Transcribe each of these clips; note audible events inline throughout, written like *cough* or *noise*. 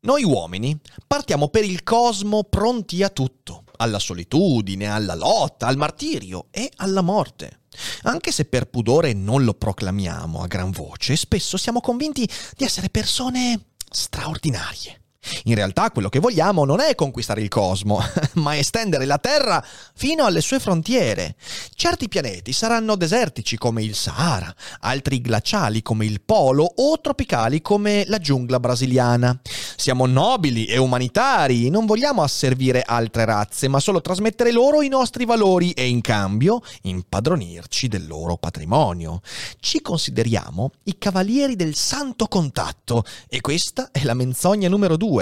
Noi uomini partiamo per il cosmo pronti a tutto, alla solitudine, alla lotta, al martirio e alla morte. Anche se per pudore non lo proclamiamo a gran voce, spesso siamo convinti di essere persone straordinarie. In realtà quello che vogliamo non è conquistare il cosmo, *laughs* ma estendere la Terra fino alle sue frontiere. Certi pianeti saranno desertici come il Sahara, altri glaciali come il Polo o tropicali come la giungla brasiliana. Siamo nobili e umanitari, non vogliamo asservire altre razze, ma solo trasmettere loro i nostri valori e in cambio impadronirci del loro patrimonio. Ci consideriamo i cavalieri del santo contatto e questa è la menzogna numero due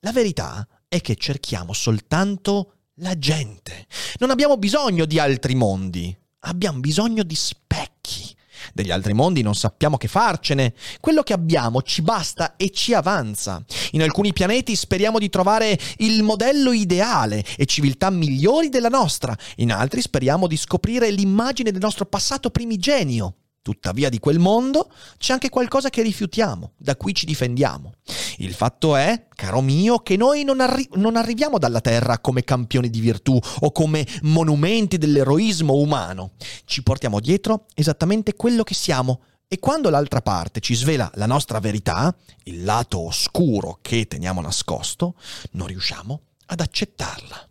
la verità è che cerchiamo soltanto la gente. Non abbiamo bisogno di altri mondi, abbiamo bisogno di specchi. Degli altri mondi non sappiamo che farcene. Quello che abbiamo ci basta e ci avanza. In alcuni pianeti speriamo di trovare il modello ideale e civiltà migliori della nostra. In altri speriamo di scoprire l'immagine del nostro passato primigenio. Tuttavia di quel mondo c'è anche qualcosa che rifiutiamo, da cui ci difendiamo. Il fatto è, caro mio, che noi non, arri- non, arriviamo dalla Terra come campioni di virtù o come monumenti dell'eroismo umano. Ci portiamo dietro esattamente quello che siamo e quando l'altra parte ci svela la nostra verità, il lato oscuro che teniamo nascosto, non riusciamo ad accettarla.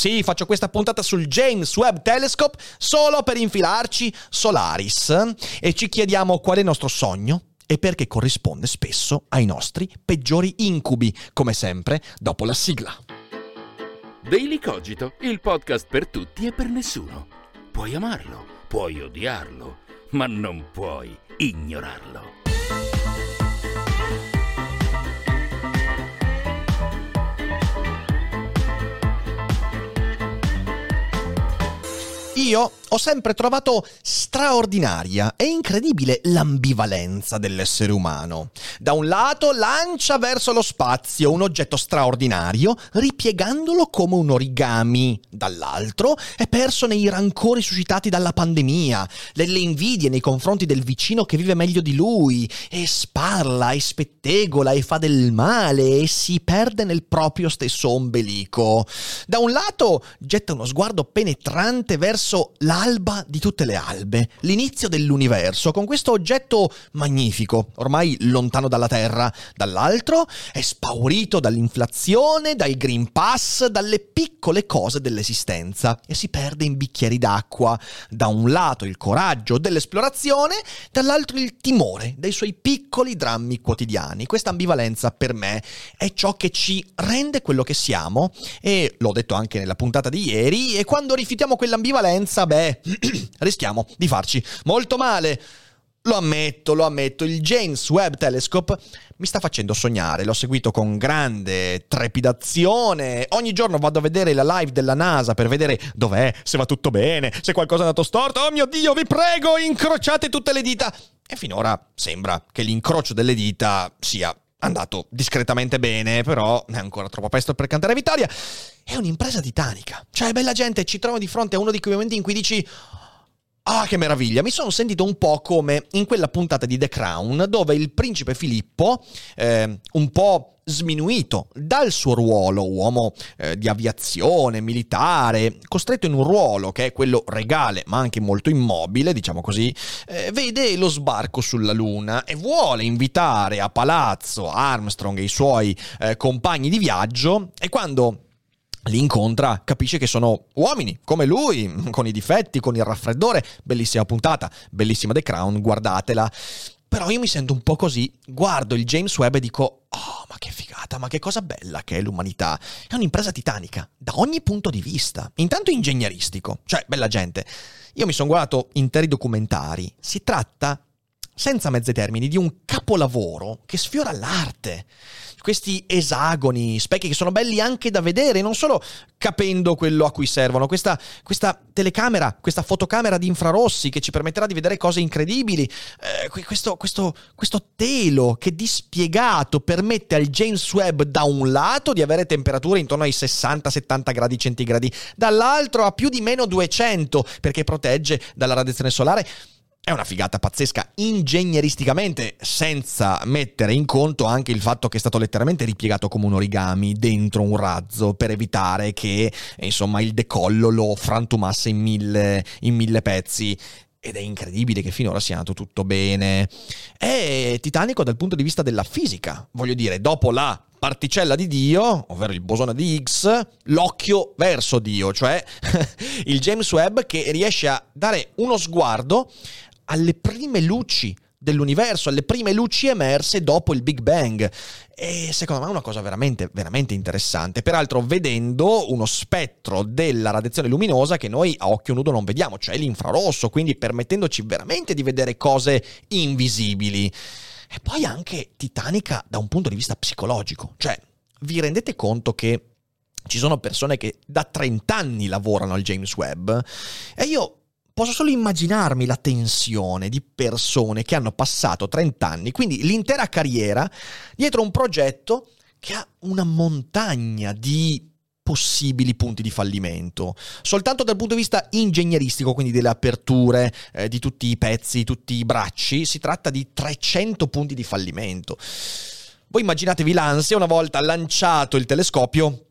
Sì, faccio questa puntata sul James Webb Telescope solo per infilarci Solaris e ci chiediamo qual è il nostro sogno e perché corrisponde spesso ai nostri peggiori incubi, come sempre dopo la sigla. Daily Cogito, il podcast per tutti e per nessuno. Puoi amarlo, puoi odiarlo, ma non puoi ignorarlo. Io ho sempre trovato straordinaria e incredibile l'ambivalenza dell'essere umano. Da un lato lancia verso lo spazio un oggetto straordinario, ripiegandolo come un origami. Dall'altro è perso nei rancori suscitati dalla pandemia, nelle invidie nei confronti del vicino che vive meglio di lui, e sparla e spettegola e fa del male e si perde nel proprio stesso ombelico. Da un lato getta uno sguardo penetrante verso la l'alba di tutte le albe, l'inizio dell'universo, con questo oggetto magnifico, ormai lontano dalla Terra. Dall'altro è spaurito dall'inflazione, dal Green Pass, dalle piccole cose dell'esistenza e si perde in bicchieri d'acqua. Da un lato il coraggio dell'esplorazione, dall'altro il timore dei suoi piccoli drammi quotidiani. Questa ambivalenza per me è ciò che ci rende quello che siamo e l'ho detto anche nella puntata di ieri e quando rifiutiamo quell'ambivalenza, beh, *clears throat* rischiamo di farci molto male. Lo ammetto, lo ammetto, il James Webb Telescope mi sta facendo sognare, l'ho seguito con grande trepidazione, ogni giorno vado a vedere la live della NASA per vedere dov'è, se va tutto bene, se qualcosa è andato storto, oh mio Dio, vi prego, incrociate tutte le dita. E finora sembra che l'incrocio delle dita sia andato discretamente bene, però è ancora troppo presto per cantare vittoria. È un'impresa titanica. Cioè, bella gente, ci trovo di fronte a uno di quei momenti in cui dici... Ah, che meraviglia! Mi sono sentito un po' come in quella puntata di The Crown, dove il principe Filippo, eh, un po' sminuito dal suo ruolo, uomo eh, di aviazione, militare, costretto in un ruolo che è quello regale ma anche molto immobile, diciamo così, eh, vede lo sbarco sulla Luna e vuole invitare a palazzo Armstrong e i suoi eh, compagni di viaggio e quando li incontra, capisce che sono uomini come lui, con i difetti, con il raffreddore. Bellissima puntata, bellissima The Crown, guardatela. Però io mi sento un po' così, guardo il James Webb e dico, oh, ma che figata, ma che cosa bella che è l'umanità. È un'impresa titanica, da ogni punto di vista. Intanto ingegneristico, cioè, bella gente. Io mi sono guardato interi documentari. Si tratta senza mezzi termini, di un capolavoro che sfiora l'arte questi esagoni, specchi che sono belli anche da vedere, non solo capendo quello a cui servono. Questa, questa telecamera, questa fotocamera di infrarossi che ci permetterà di vedere cose incredibili. Eh, questo, questo, questo telo che dispiegato permette al James Webb da un lato di avere temperature intorno ai 60-70 gradi centigradi, dall'altro a più di meno 200 perché protegge dalla radiazione solare è una figata pazzesca ingegneristicamente, senza mettere in conto anche il fatto che è stato letteralmente ripiegato come un origami dentro un razzo per evitare che insomma il decollo lo frantumasse in mille, in mille pezzi ed è incredibile che finora sia andato tutto bene. È titanico dal punto di vista della fisica, voglio dire, dopo la particella di Dio, ovvero il bosone di Higgs, l'occhio verso Dio, cioè *laughs* il James Webb che riesce a dare uno sguardo alle prime luci dell'universo, alle prime luci emerse dopo il Big Bang. E secondo me è una cosa veramente, veramente interessante. Peraltro, vedendo uno spettro della radiazione luminosa che noi a occhio nudo non vediamo, cioè l'infrarosso, quindi permettendoci veramente di vedere cose invisibili. E poi anche titanica da un punto di vista psicologico. Cioè, vi rendete conto che ci sono persone che da 30 anni lavorano al James Webb e io Posso solo immaginarmi la tensione di persone che hanno passato 30 anni, quindi l'intera carriera, dietro un progetto che ha una montagna di possibili punti di fallimento. Soltanto dal punto di vista ingegneristico, quindi delle aperture eh, di tutti i pezzi, tutti i bracci, si tratta di 300 punti di fallimento. Voi immaginatevi l'ansia una volta lanciato il telescopio,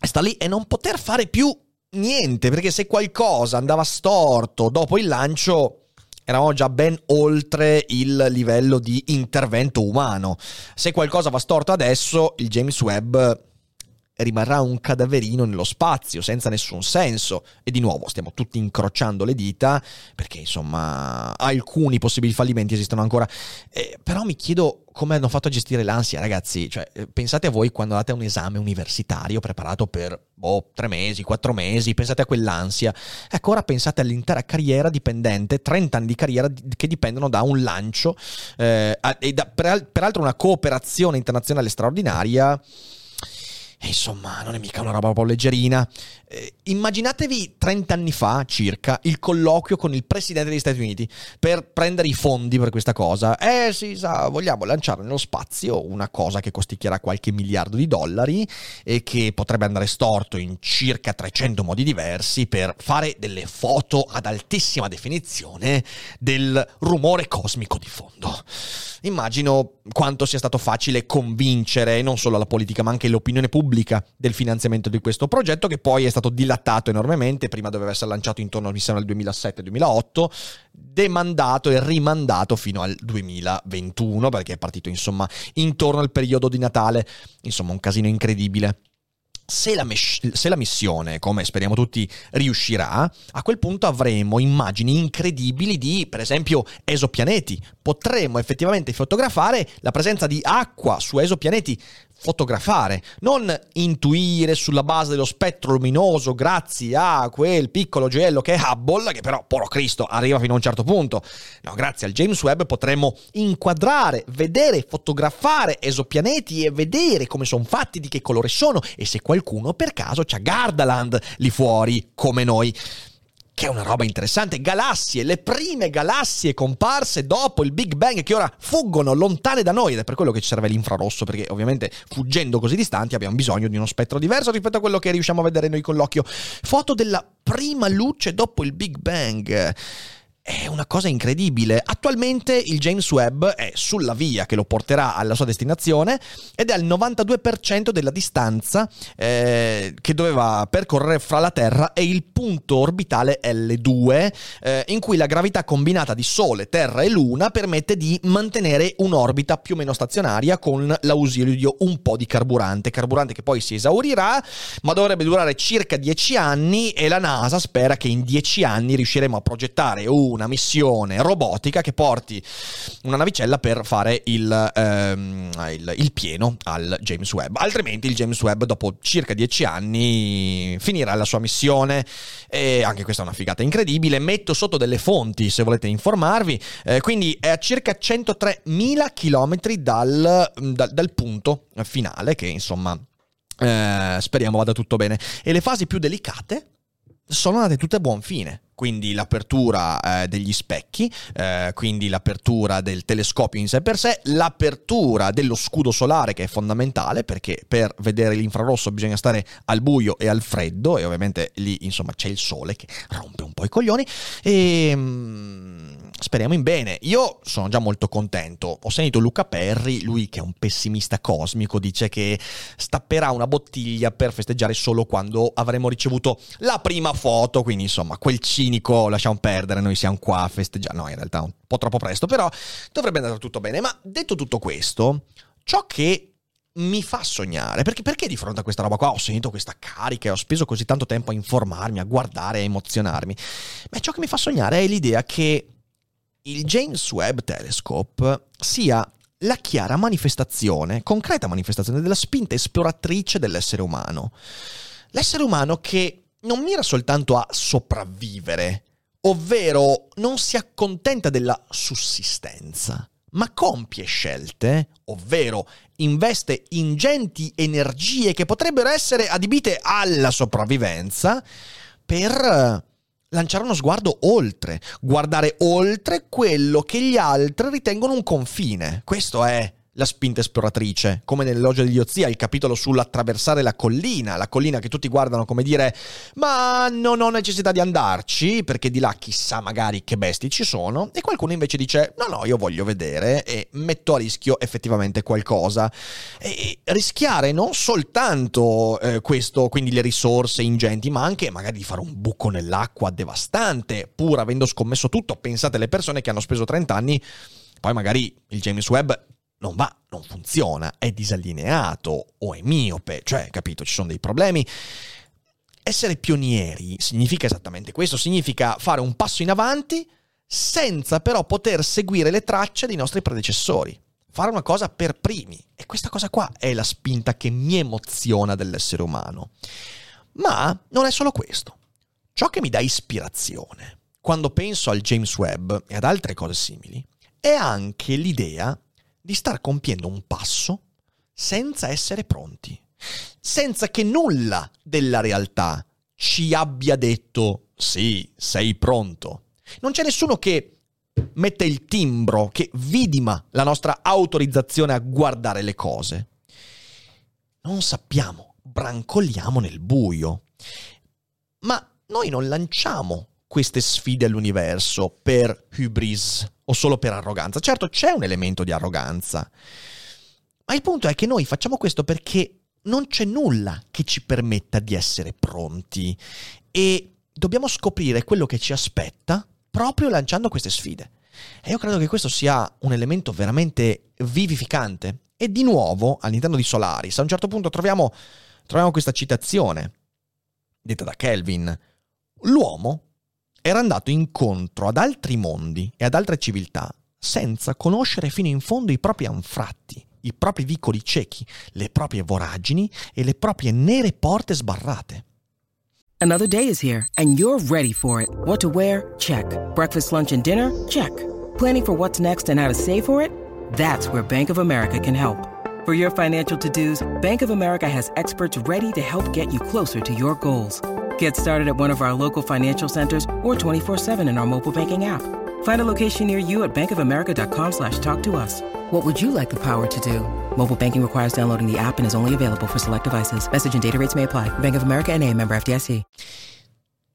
sta lì e non poter fare più niente, perché se qualcosa andava storto dopo il lancio, eravamo già ben oltre il livello di intervento umano. Se qualcosa va storto adesso, il James Webb rimarrà un cadaverino nello spazio senza nessun senso. E di nuovo stiamo tutti incrociando le dita perché insomma alcuni possibili fallimenti esistono ancora. Eh, però mi chiedo come hanno fatto a gestire l'ansia ragazzi. Cioè eh, pensate a voi quando andate a un esame universitario preparato per boh, tre mesi, quattro mesi pensate a quell'ansia. Ecco ora pensate all'intera carriera dipendente 30 anni di carriera che dipendono da un lancio eh, e da, peraltro una cooperazione internazionale straordinaria e insomma, non è mica una roba proprio leggerina. Eh, immaginatevi 30 anni fa circa il colloquio con il presidente degli Stati Uniti per prendere i fondi per questa cosa. Eh sì, sa, vogliamo lanciare nello spazio una cosa che costicchierà qualche miliardo di dollari e che potrebbe andare storto in circa 300 modi diversi per fare delle foto ad altissima definizione del rumore cosmico di fondo. Immagino quanto sia stato facile convincere non solo la politica ma anche l'opinione pubblica del finanziamento di questo progetto che poi è stato dilatato enormemente, prima doveva essere lanciato intorno al 2007-2008, demandato e rimandato fino al 2021 perché è partito insomma intorno al periodo di Natale, insomma un casino incredibile. Se la, mes- se la, missione, come speriamo tutti, riuscirà, a quel punto avremo immagini incredibili di, per esempio, esopianeti. Potremo effettivamente fotografare la presenza di acqua su esopianeti fotografare, non intuire sulla base dello spettro luminoso grazie a quel piccolo gioiello che è Hubble, che però, poro Cristo, arriva fino a un certo punto. No, grazie al James Webb potremmo inquadrare, vedere, fotografare esopianeti e vedere come sono fatti, di che colore sono e se qualcuno per caso c'ha Gardaland lì fuori come noi che è una roba interessante, galassie, le prime galassie comparse dopo il Big Bang che ora fuggono lontane da noi ed è per quello che ci serve l'infrarosso perché ovviamente fuggendo così distanti abbiamo bisogno di uno spettro diverso rispetto a quello che riusciamo a vedere noi con l'occhio. Foto della prima luce dopo il Big Bang. È una cosa incredibile. Attualmente il James Webb è sulla via che lo porterà alla sua destinazione ed è al 92% della distanza eh, che doveva percorrere fra la Terra e il punto orbitale L2, eh, in cui la gravità combinata di Sole, Terra e Luna permette di mantenere un'orbita più o meno stazionaria con l'ausilio di un po' di carburante. Carburante che poi si esaurirà, ma dovrebbe durare circa 10 anni e la NASA spera che in 10 anni riusciremo a progettare un una missione robotica che porti una navicella per fare il, ehm, il, il pieno al James Webb. Altrimenti il James Webb dopo circa dieci anni finirà la sua missione e anche questa è una figata incredibile. Metto sotto delle fonti se volete informarvi. Eh, quindi è a circa 103.000 km dal, dal, dal punto finale che insomma eh, speriamo vada tutto bene. E le fasi più delicate sono andate tutte a buon fine. Quindi l'apertura eh, degli specchi, eh, quindi l'apertura del telescopio in sé per sé, l'apertura dello scudo solare che è fondamentale perché per vedere l'infrarosso bisogna stare al buio e al freddo e ovviamente lì insomma c'è il sole che rompe un po' i coglioni e... Mm, speriamo in bene. Io sono già molto contento. Ho sentito Luca Perri, lui che è un pessimista cosmico, dice che stapperà una bottiglia per festeggiare solo quando avremo ricevuto la prima foto. Quindi, insomma, quel cinico lasciamo perdere, noi siamo qua a festeggiare. No, in realtà un po' troppo presto, però dovrebbe andare tutto bene. Ma detto tutto questo, ciò che mi fa sognare. Perché, perché, di fronte a questa roba qua ho sentito questa carica e ho speso così tanto tempo a informarmi, a guardare, a emozionarmi? Ma ciò che mi fa sognare è l'idea che il James Webb Telescope sia la chiara manifestazione, concreta manifestazione della spinta esploratrice dell'essere umano. L'essere umano che non mira soltanto a sopravvivere, ovvero non si accontenta della sussistenza, ma compie scelte, ovvero investe ingenti energie che potrebbero essere adibite alla sopravvivenza per lanciare uno sguardo oltre, guardare oltre quello che gli altri ritengono un confine. Questo è la spinta esploratrice, come nell'elogio degli Ozia, il capitolo sull'attraversare la collina, la collina che tutti guardano come dire ma non ho necessità di andarci perché di là chissà magari che bestie ci sono e qualcuno invece dice no no io voglio vedere e metto a rischio effettivamente qualcosa. E rischiare non soltanto eh, questo, quindi le risorse ingenti, ma anche magari di fare un buco nell'acqua devastante, pur avendo scommesso tutto, pensate alle persone che hanno speso 30 anni poi magari il James Webb non va, non funziona, è disallineato o è miope, cioè, capito, ci sono dei problemi. Essere pionieri significa esattamente questo, significa fare un passo in avanti senza però poter seguire le tracce dei nostri predecessori. Fare una cosa per primi. E questa cosa qua è la spinta che mi emoziona dell'essere umano. Ma non è solo questo. Ciò che mi dà ispirazione quando penso al James Webb e ad altre cose simili è anche l'idea di star compiendo un passo senza essere pronti, senza che nulla della realtà ci abbia detto sì, sei pronto. Non c'è nessuno che mette il timbro, che vidima la nostra autorizzazione a guardare le cose. Non sappiamo, brancoliamo nel buio. Ma noi non lanciamo queste sfide all'universo per hubris o solo per arroganza. Certo c'è un elemento di arroganza, ma il punto è che noi facciamo questo perché non c'è nulla che ci permetta di essere pronti e dobbiamo scoprire quello che ci aspetta proprio lanciando queste sfide. E io credo che questo sia un elemento veramente vivificante. E di nuovo, all'interno di Solaris, a un certo punto troviamo, troviamo questa citazione detta da Kelvin. L'uomo era andato incontro ad altri mondi e ad altre civiltà senza conoscere fino in fondo i propri anfratti, i propri vicoli ciechi, le proprie voragini e le proprie nere porte sbarrate. Another day is here and you're ready for it. What to wear? Check. Breakfast, lunch and dinner? Check. Planning for what's next and how to save for it? That's where Bank of America can help. For your financial to-dos, Bank of America has experts ready to help get you closer to your goals. Get started at one of our local financial centers or 24-7 in our mobile banking app. Find a location near you at bankofamerica.com slash talk to us. What would you like the power to do? Mobile banking requires downloading the app and is only available for select devices. Message and data rates may apply. Bank of America and a member FDIC.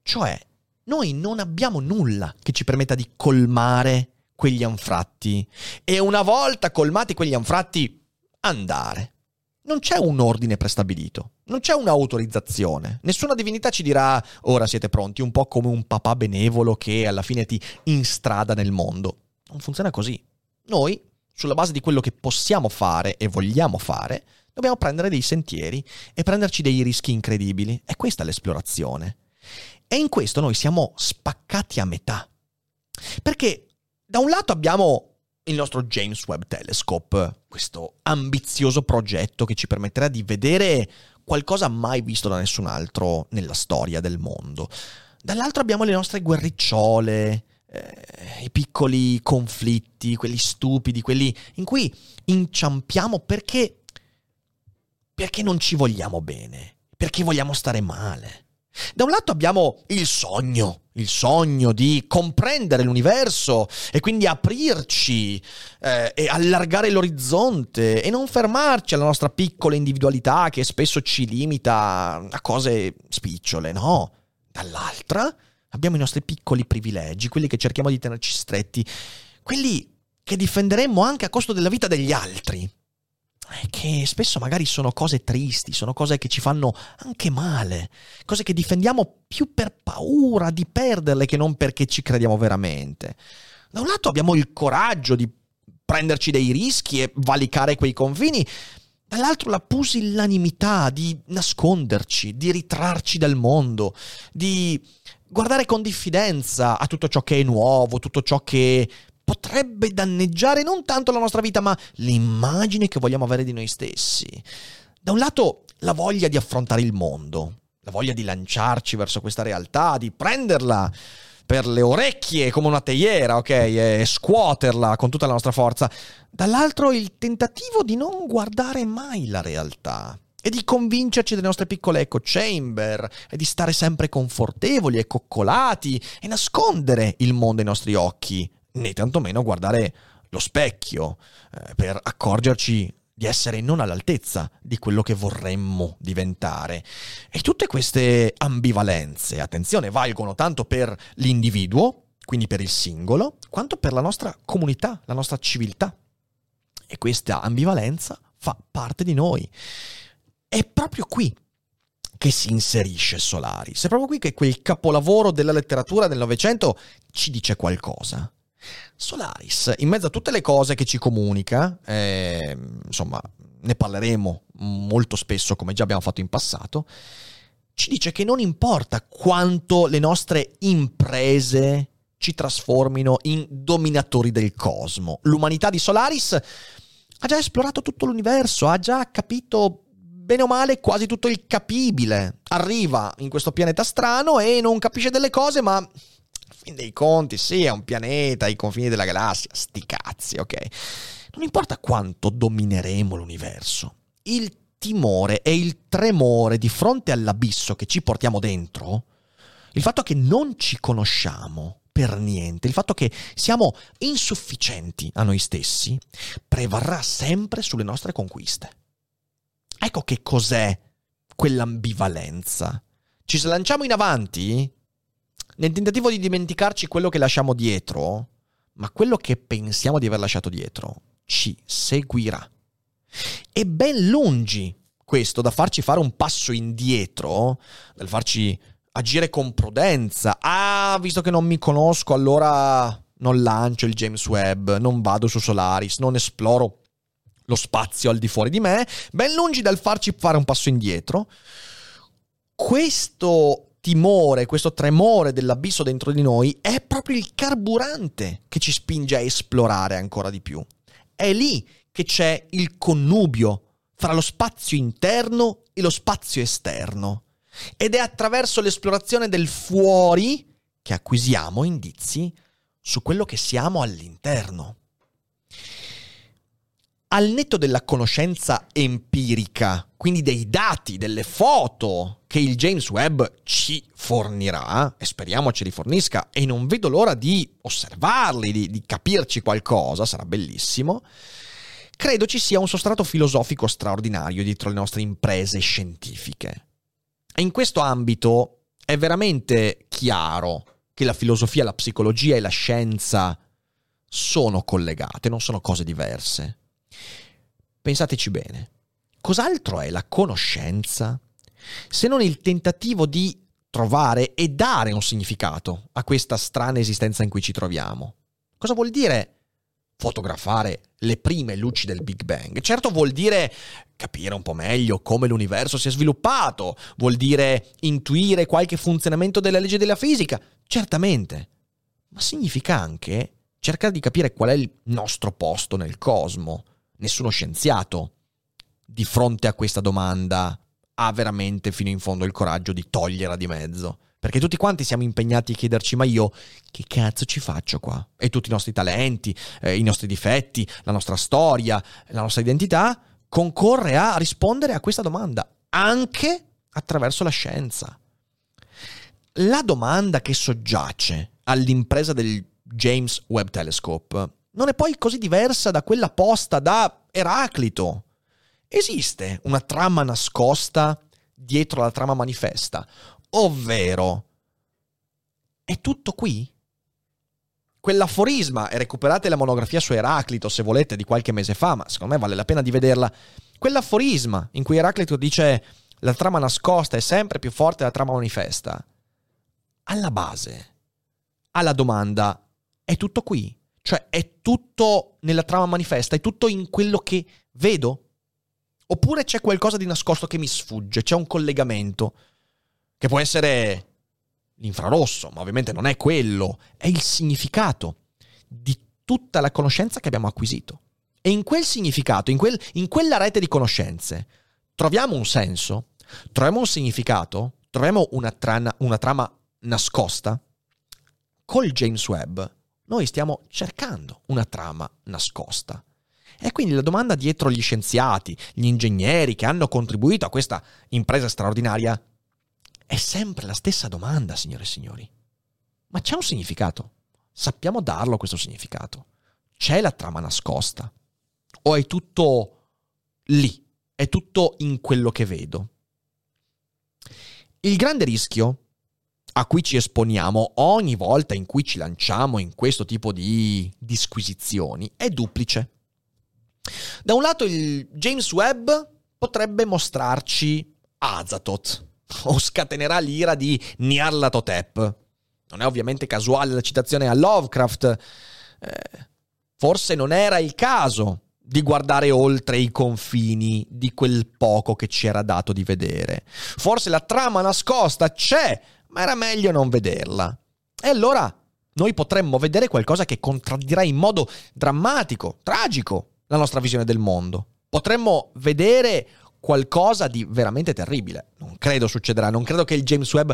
Cioè, noi non abbiamo nulla che ci permetta di colmare quegli anfratti. E una volta colmati quegli anfratti, andare. Non c'è un ordine prestabilito, non c'è un'autorizzazione. Nessuna divinità ci dirà ora siete pronti, un po' come un papà benevolo che alla fine ti instrada nel mondo. Non funziona così. Noi, sulla base di quello che possiamo fare e vogliamo fare, dobbiamo prendere dei sentieri e prenderci dei rischi incredibili. E questa è l'esplorazione. E in questo noi siamo spaccati a metà. Perché da un lato abbiamo il nostro James Webb Telescope, questo ambizioso progetto che ci permetterà di vedere qualcosa mai visto da nessun altro nella storia del mondo. Dall'altro abbiamo le nostre guerricciole, eh, i piccoli conflitti, quelli stupidi, quelli in cui inciampiamo perché, perché non ci vogliamo bene, perché vogliamo stare male. Da un lato abbiamo il sogno, il sogno di comprendere l'universo e quindi aprirci eh, e allargare l'orizzonte e non fermarci alla nostra piccola individualità che spesso ci limita a cose spicciole, no. Dall'altra abbiamo i nostri piccoli privilegi, quelli che cerchiamo di tenerci stretti, quelli che difenderemmo anche a costo della vita degli altri che spesso magari sono cose tristi, sono cose che ci fanno anche male, cose che difendiamo più per paura di perderle che non perché ci crediamo veramente. Da un lato abbiamo il coraggio di prenderci dei rischi e valicare quei confini, dall'altro la pusillanimità di nasconderci, di ritrarci dal mondo, di guardare con diffidenza a tutto ciò che è nuovo, tutto ciò che potrebbe danneggiare non tanto la nostra vita, ma l'immagine che vogliamo avere di noi stessi. Da un lato la voglia di affrontare il mondo, la voglia di lanciarci verso questa realtà, di prenderla per le orecchie come una teiera, ok? E scuoterla con tutta la nostra forza. Dall'altro il tentativo di non guardare mai la realtà e di convincerci delle nostre piccole echo chamber e di stare sempre confortevoli e coccolati e nascondere il mondo ai nostri occhi né tantomeno guardare lo specchio eh, per accorgerci di essere non all'altezza di quello che vorremmo diventare. E tutte queste ambivalenze, attenzione, valgono tanto per l'individuo, quindi per il singolo, quanto per la nostra comunità, la nostra civiltà. E questa ambivalenza fa parte di noi. È proprio qui che si inserisce Solaris. È proprio qui che quel capolavoro della letteratura del Novecento ci dice qualcosa. Solaris, in mezzo a tutte le cose che ci comunica, eh, insomma, ne parleremo molto spesso come già abbiamo fatto in passato, ci dice che non importa quanto le nostre imprese ci trasformino in dominatori del cosmo. L'umanità di Solaris ha già esplorato tutto l'universo, ha già capito bene o male quasi tutto il capibile. Arriva in questo pianeta strano e non capisce delle cose, ma fin dei conti, sì, è un pianeta ai confini della galassia, sti cazzi, ok? Non importa quanto domineremo l'universo, il timore e il tremore di fronte all'abisso che ci portiamo dentro, il fatto che non ci conosciamo per niente, il fatto che siamo insufficienti a noi stessi, prevarrà sempre sulle nostre conquiste. Ecco che cos'è quell'ambivalenza. Ci slanciamo in avanti nel tentativo di dimenticarci quello che lasciamo dietro, ma quello che pensiamo di aver lasciato dietro ci seguirà. E ben lungi questo da farci fare un passo indietro, dal farci agire con prudenza. Ah, visto che non mi conosco, allora non lancio il James Webb, non vado su Solaris, non esploro lo spazio al di fuori di me, ben lungi dal farci fare un passo indietro. Questo timore, questo tremore dell'abisso dentro di noi è proprio il carburante che ci spinge a esplorare ancora di più. È lì che c'è il connubio fra lo spazio interno e lo spazio esterno. Ed è attraverso l'esplorazione del fuori che acquisiamo indizi su quello che siamo all'interno. Al netto della conoscenza empirica, quindi dei dati, delle foto che il James Webb ci fornirà, e speriamo ci rifornisca, e non vedo l'ora di osservarli, di, di capirci qualcosa, sarà bellissimo, credo ci sia un sostrato filosofico straordinario dietro le nostre imprese scientifiche. E in questo ambito è veramente chiaro che la filosofia, la psicologia e la scienza sono collegate, non sono cose diverse. Pensateci bene, cos'altro è la conoscenza se non il tentativo di trovare e dare un significato a questa strana esistenza in cui ci troviamo? Cosa vuol dire fotografare le prime luci del Big Bang? Certo vuol dire capire un po' meglio come l'universo si è sviluppato, vuol dire intuire qualche funzionamento della legge della fisica, certamente. ma significa anche cercare di capire qual è il nostro posto nel cosmo. Nessuno scienziato di fronte a questa domanda ha veramente fino in fondo il coraggio di toglierla di mezzo. Perché tutti quanti siamo impegnati a chiederci, ma io che cazzo ci faccio qua? E tutti i nostri talenti, eh, i nostri difetti, la nostra storia, la nostra identità concorre a rispondere a questa domanda, anche attraverso la scienza. La domanda che soggiace all'impresa del James Webb Telescope non è poi così diversa da quella posta da Eraclito. Esiste una trama nascosta dietro la trama manifesta, ovvero è tutto qui? Quell'aforisma, e recuperate la monografia su Eraclito se volete di qualche mese fa, ma secondo me vale la pena di vederla. Quell'aforisma in cui Eraclito dice la trama nascosta è sempre più forte della trama manifesta. Alla base, alla domanda, è tutto qui? Cioè è tutto nella trama manifesta? È tutto in quello che vedo? Oppure c'è qualcosa di nascosto che mi sfugge? C'è un collegamento? Che può essere l'infrarosso, ma ovviamente non è quello, è il significato di tutta la conoscenza che abbiamo acquisito. E in quel significato, in, quel, in quella rete di conoscenze, troviamo un senso, troviamo un significato, troviamo una, trana, una trama nascosta. Col James Webb noi stiamo cercando una trama nascosta. E quindi la domanda dietro gli scienziati, gli ingegneri che hanno contribuito a questa impresa straordinaria è sempre la stessa domanda, signore e signori. Ma c'è un significato? Sappiamo darlo questo significato? C'è la trama nascosta? O è tutto lì? È tutto in quello che vedo? Il grande rischio a cui ci esponiamo ogni volta in cui ci lanciamo in questo tipo di disquisizioni è duplice. Da un lato il James Webb potrebbe mostrarci Azatoth, o scatenerà l'ira di Nyarlathotep. Non è ovviamente casuale la citazione a Lovecraft. Eh, forse non era il caso di guardare oltre i confini di quel poco che ci era dato di vedere. Forse la trama nascosta c'è, ma era meglio non vederla. E allora noi potremmo vedere qualcosa che contraddirà in modo drammatico, tragico, la nostra visione del mondo. Potremmo vedere qualcosa di veramente terribile. Non credo succederà, non credo che il James Webb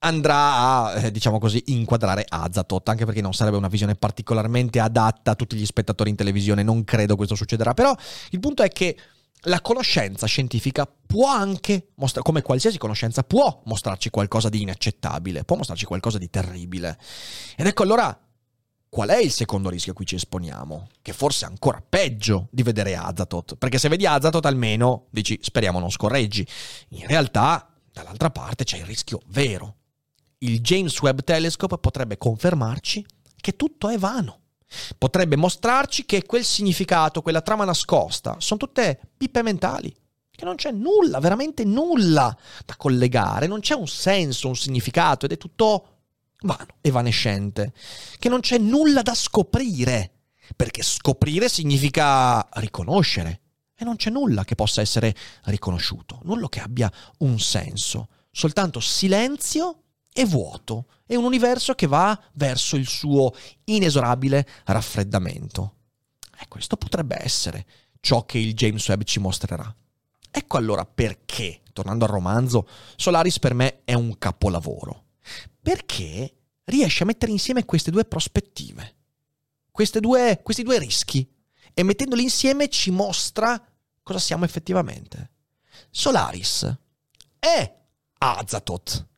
andrà a, eh, diciamo così, inquadrare Azatoth, anche perché non sarebbe una visione particolarmente adatta a tutti gli spettatori in televisione, non credo questo succederà, però il punto è che la conoscenza scientifica può anche, mostra- come qualsiasi conoscenza, può mostrarci qualcosa di inaccettabile, può mostrarci qualcosa di terribile. Ed ecco allora Qual è il secondo rischio a cui ci esponiamo? Che forse è ancora peggio di vedere Azatoth, perché se vedi Azatoth almeno dici speriamo non scorreggi. In realtà, dall'altra parte c'è il rischio vero. Il James Webb Telescope potrebbe confermarci che tutto è vano. Potrebbe mostrarci che quel significato, quella trama nascosta, sono tutte pippe mentali, che non c'è nulla, veramente nulla da collegare, non c'è un senso, un significato ed è tutto vano, evanescente, che non c'è nulla da scoprire, perché scoprire significa riconoscere, e non c'è nulla che possa essere riconosciuto, nulla che abbia un senso, soltanto silenzio e vuoto, e un universo che va verso il suo inesorabile raffreddamento. E questo potrebbe essere ciò che il James Webb ci mostrerà. Ecco allora perché, tornando al romanzo, Solaris per me è un capolavoro perché riesce a mettere insieme queste due prospettive, due, questi due rischi, e mettendoli insieme ci mostra cosa siamo effettivamente. Solaris è Azatoth,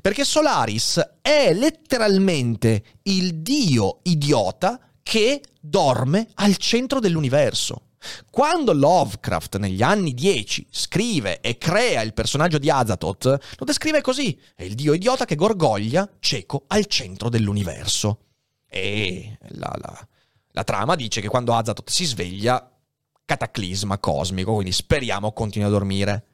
perché Solaris è letteralmente il dio idiota che dorme al centro dell'universo. Quando Lovecraft negli anni 10 scrive e crea il personaggio di Azathoth, lo descrive così: è il dio idiota che gorgoglia cieco al centro dell'universo. E la, la, la trama dice che quando Azathoth si sveglia, cataclisma cosmico, quindi speriamo continui a dormire.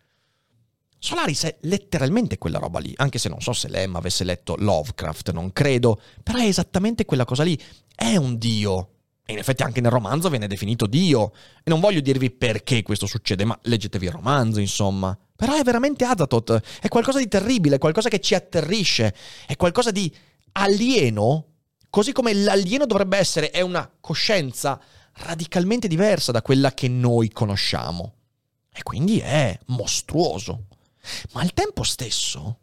Solaris è letteralmente quella roba lì, anche se non so se Lem avesse letto Lovecraft, non credo, però è esattamente quella cosa lì. È un dio e in effetti anche nel romanzo viene definito Dio. E non voglio dirvi perché questo succede, ma leggetevi il romanzo, insomma. Però è veramente Azathoth. È qualcosa di terribile, qualcosa che ci atterrisce, è qualcosa di alieno così come l'alieno dovrebbe essere, è una coscienza radicalmente diversa da quella che noi conosciamo. E quindi è mostruoso. Ma al tempo stesso,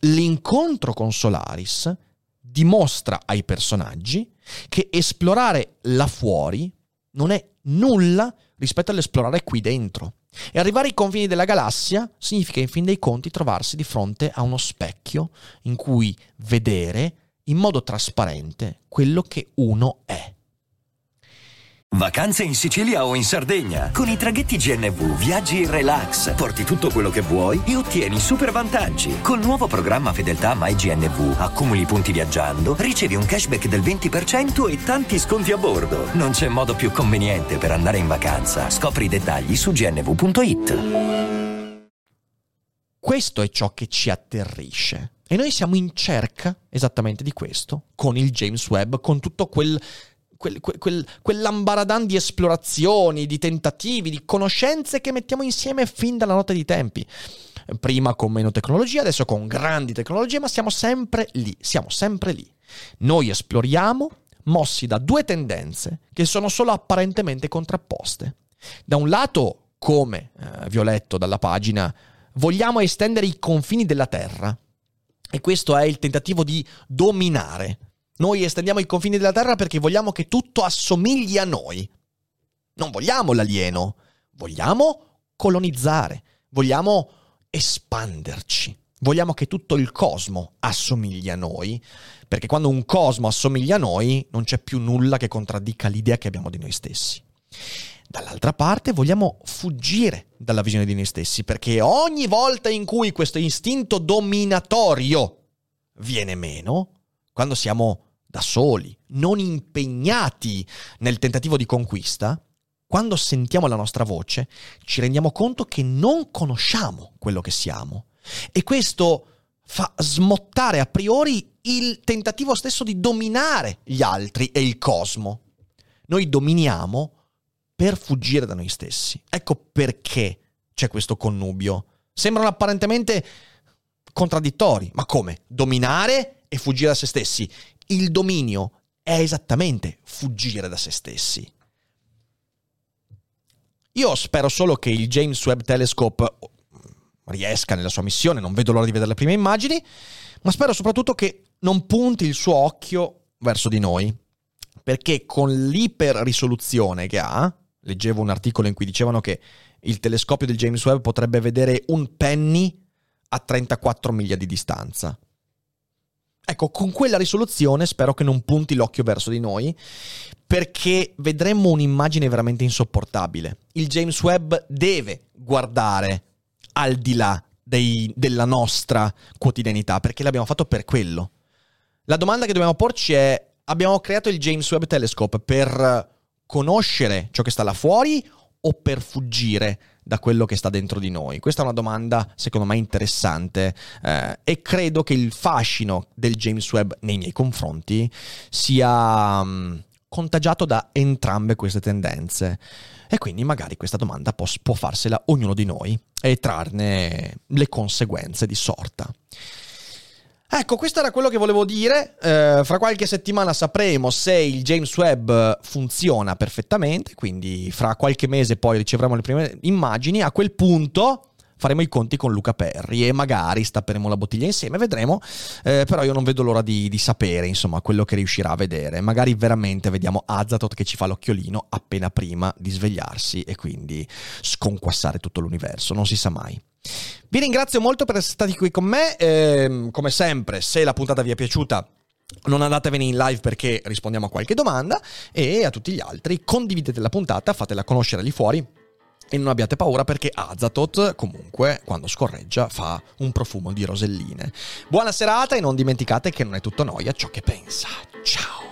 l'incontro con Solaris dimostra ai personaggi che esplorare là fuori non è nulla rispetto all'esplorare qui dentro. E arrivare ai confini della galassia significa in fin dei conti trovarsi di fronte a uno specchio in cui vedere in modo trasparente quello che uno è. Vacanze in Sicilia o in Sardegna. Con i traghetti GNV viaggi in relax, porti tutto quello che vuoi e ottieni super vantaggi. Col nuovo programma Fedeltà MyGNV accumuli punti viaggiando, ricevi un cashback del 20% e tanti sconti a bordo. Non c'è modo più conveniente per andare in vacanza. Scopri i dettagli su gnv.it. Questo è ciò che ci atterrisce. E noi siamo in cerca esattamente di questo, con il James Webb, con tutto quel quel, quel, quell'ambaradan di esplorazioni, di tentativi, di conoscenze che mettiamo insieme fin dalla notte dei tempi. Prima con meno tecnologia, adesso con grandi tecnologie, ma siamo sempre lì, siamo sempre lì. Noi esploriamo mossi da due tendenze che sono solo apparentemente contrapposte. Da un lato, come eh, vi ho letto dalla pagina, vogliamo estendere i confini della Terra. E questo è il tentativo di dominare noi estendiamo i confini della Terra perché vogliamo che tutto assomigli a noi. Non vogliamo l'alieno, vogliamo colonizzare, vogliamo espanderci. Vogliamo che tutto il cosmo assomigli a noi, perché quando un cosmo assomiglia a noi non c'è più nulla che contraddica l'idea che abbiamo di noi stessi. Dall'altra parte vogliamo fuggire dalla visione di noi stessi, perché ogni volta in cui questo istinto dominatorio viene meno, quando siamo da soli, non impegnati nel tentativo di conquista, quando sentiamo la nostra voce ci rendiamo conto che non conosciamo quello che siamo. E questo fa smottare a priori il tentativo stesso di dominare gli altri e il cosmo. Noi dominiamo per fuggire da noi stessi. Ecco perché c'è questo connubio. Sembrano apparentemente contraddittori, ma come? Dominare e fuggire da se stessi. Il dominio è esattamente fuggire da se stessi. Io spero solo che il James Webb Telescope riesca nella sua missione, non vedo l'ora di vedere le prime immagini, ma spero soprattutto che non punti il suo occhio verso di noi, perché con l'iperrisoluzione che ha, leggevo un articolo in cui dicevano che il telescopio del James Webb potrebbe vedere un penny a 34 miglia di distanza. Ecco, con quella risoluzione spero che non punti l'occhio verso di noi, perché vedremmo un'immagine veramente insopportabile. Il James Webb deve guardare al di là dei, della nostra quotidianità, perché l'abbiamo fatto per quello. La domanda che dobbiamo porci è, abbiamo creato il James Webb Telescope per conoscere ciò che sta là fuori o per fuggire da quello che sta dentro di noi? Questa è una domanda secondo me interessante eh, e credo che il fascino del James Webb nei miei confronti sia um, contagiato da entrambe queste tendenze e quindi magari questa domanda può, può farsela ognuno di noi e trarne le conseguenze di sorta. Ecco, questo era quello che volevo dire. Eh, fra qualche settimana sapremo se il James Webb funziona perfettamente, quindi fra qualche mese poi ricevremo le prime immagini. A quel punto faremo i conti con Luca Perri e magari stapperemo la bottiglia insieme, vedremo, eh, però io non vedo l'ora di, di, sapere insomma quello che riuscirà a vedere, magari veramente vediamo Azatoth che ci fa l'occhiolino appena prima di svegliarsi e quindi sconquassare tutto l'universo, non si sa mai. Vi ringrazio molto per essere stati qui con me. Eh, come sempre, se la puntata vi è piaciuta, non andatevene in live perché rispondiamo a qualche domanda. E a tutti gli altri, condividete la puntata, fatela conoscere lì fuori. E non abbiate paura perché Azatoth, comunque, quando scorreggia, fa un profumo di roselline. Buona serata e non dimenticate che non è tutto noia ciò che pensa. Ciao!